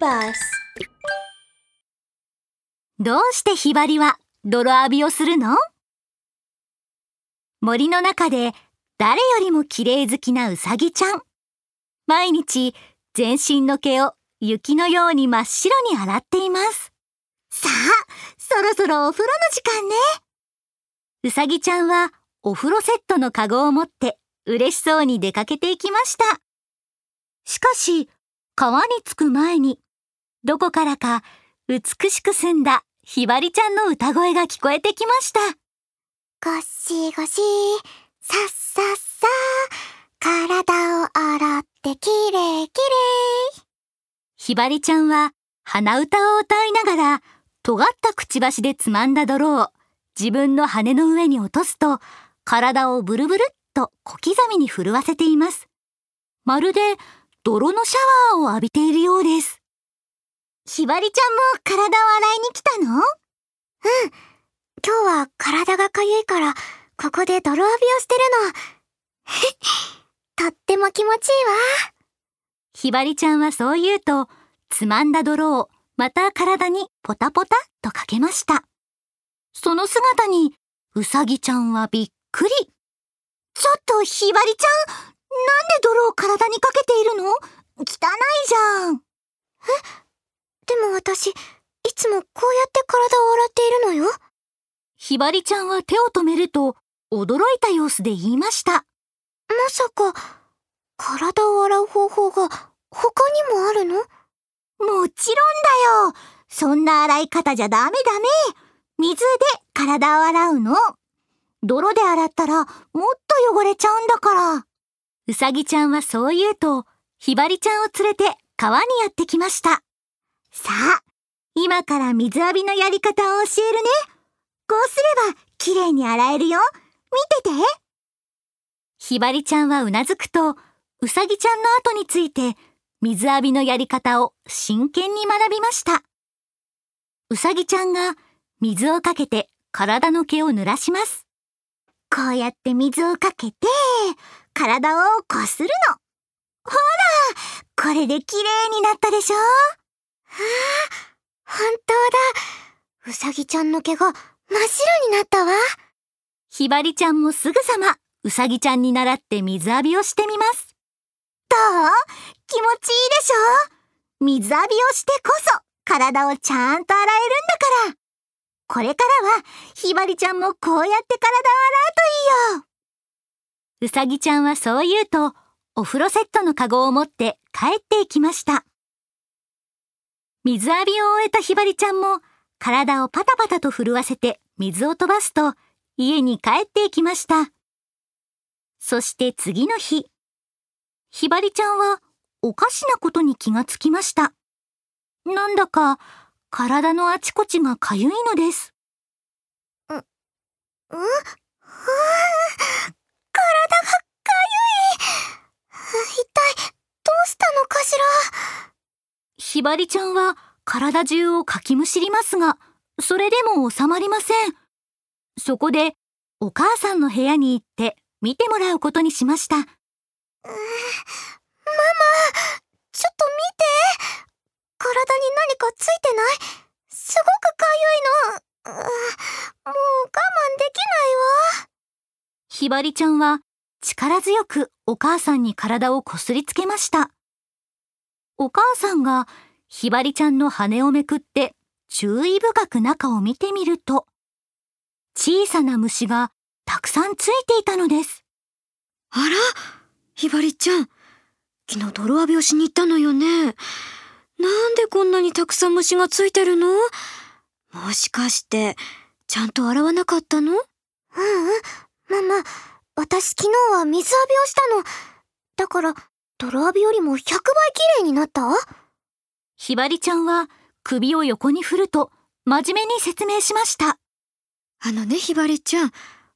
バスどうしてヒバリは泥浴びをするの？森の中で誰よりも綺麗好きなウサギちゃん。毎日全身の毛を雪のように真っ白に洗っています。さあ、そろそろお風呂の時間ね。うさぎちゃんはお風呂セットのカゴを持って嬉しそうに出かけていきました。しかし、川に着く前に、どこからか美しく澄んだひばりちゃんの歌声が聞こえてきました。ゴシゴシ、さっさっさ、体を洗ってきれいきれい。ひばりちゃんは鼻歌を歌いながら、尖ったくちばしでつまんだ泥を自分の羽の上に落とすと、体をブルブルっと小刻みに震わせています。まるで泥のシャワーを浴びているようです。ひばりちゃんも体を洗いに来たの？今日は体がかゆいから、ここで泥浴びをしてるの。とっても気持ちいいわ。ひばりちゃんはそう言うと、つまんだ泥をまた体にポタポタとかけました。その姿に、うさぎちゃんはびっくり。ちょっとひばりちゃんで泥を体にかけているの？汚いじゃん。でも私、いつもこうやって体を洗っているのよ。ひばりちゃんは手を止めると、驚いた様子で言いました。まさか、体を洗う方法が他にもあるの？もちろんだよ。そんな洗い方じゃダメダメ。水で体を洗うの。泥で洗ったらもっと汚れちゃうんだから。うさぎちゃんはそう言うと、ひばりちゃんを連れて川にやってきました。さあ、今から水浴びのやり方を教えるね。こうすればきれいに洗えるよ。見てて。ひばりちゃんはうなずくと、うさぎちゃんの後について水浴びのやり方を真剣に学びました。うさぎちゃんが水をかけて体の毛を濡らします。こうやって水をかけて、体をこするの。ほら、これで綺麗になったでしょ本当だ。うさぎちゃんの毛が真っ白になったわ。ひばりちゃんもすぐさまうさぎちゃんに習って水浴びをしてみます。どう？気持ちいいでしょ？水浴びをしてこそ体をちゃんと洗えるんだから。これからはひばりちゃんもこうやって体を洗うといいよ。うさぎちゃんはそう言うとお風呂セットのカゴを持って帰っていきました。水浴びを終えたひばりちゃんも体をパタパタと震わせて水を飛ばすと家に帰っていきました。そして次の日、ひばりちゃんはおかしなことに気がつきました。なんだか体のあちこちがかゆいのです。うんはあ体がかゆい。一体、どうしたのかしら？ひばりちゃんは体中をかきむしりますが、それでも収まりません。そこでお母さんの部屋に行って見てもらうことにしました。ママ、ちょっと見て。体に何かついてないすごくかゆいの。うーもう我慢できないわ。ひばりちゃんは力強くお母さんに体をこすりつけました。お母さんがひばりちゃんの羽をめくって注意深く中を見てみると、小さな虫がたくさんついていたのです。あらひばりちゃん。昨日泥浴びをしに行ったのよね。なんでこんなにたくさん虫がついてるの？もしかして、ちゃんと洗わなかったの？ううん。ママ、私昨日は水浴びをしたの。だから、泥浴びよりも100倍綺麗になった？わ。ひばりちゃんは首を横に振ると真面目に説明しました。あのね、ひばりちゃん。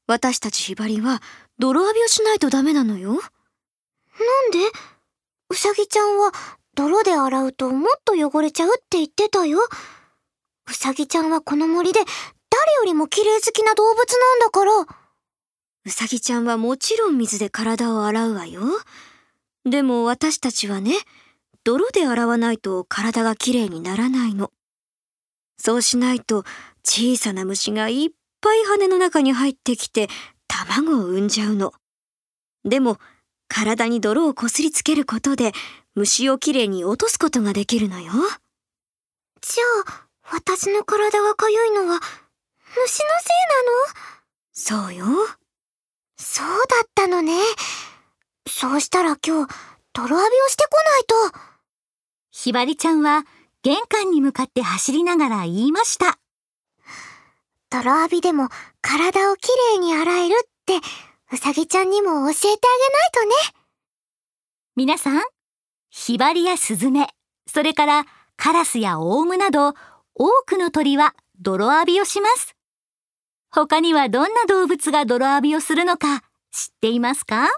私たちひばりは泥浴びをしないとダメなのよ。なんで？うさぎちゃんは泥で洗うともっと汚れちゃうって言ってたよ。うさぎちゃんはこの森で誰よりも綺麗好きな動物なんだから。うさぎちゃんはもちろん水で体を洗うわよ。でも私たちはね、泥で洗わないと体がきれいにならないの。そうしないと小さな虫がいっぱい羽の中に入ってきて卵を産んじゃうの。でも体に泥をこすりつけることで虫をきれいに落とすことができるのよ。じゃあ、私の体がかゆいのは虫のせいなの？そうよ。そうだったのね。そうしたら今日、泥浴びをしてこないと。ひばりちゃんは玄関に向かって走りながら言いました。泥浴びでも体をきれいに洗えるって、うさぎちゃんにも教えてあげないとね。皆さん、ヒバリやスズメ、それからカラスやオウムなど多くの鳥は泥浴びをします。他にはどんな動物が泥浴びをするのか知っていますか？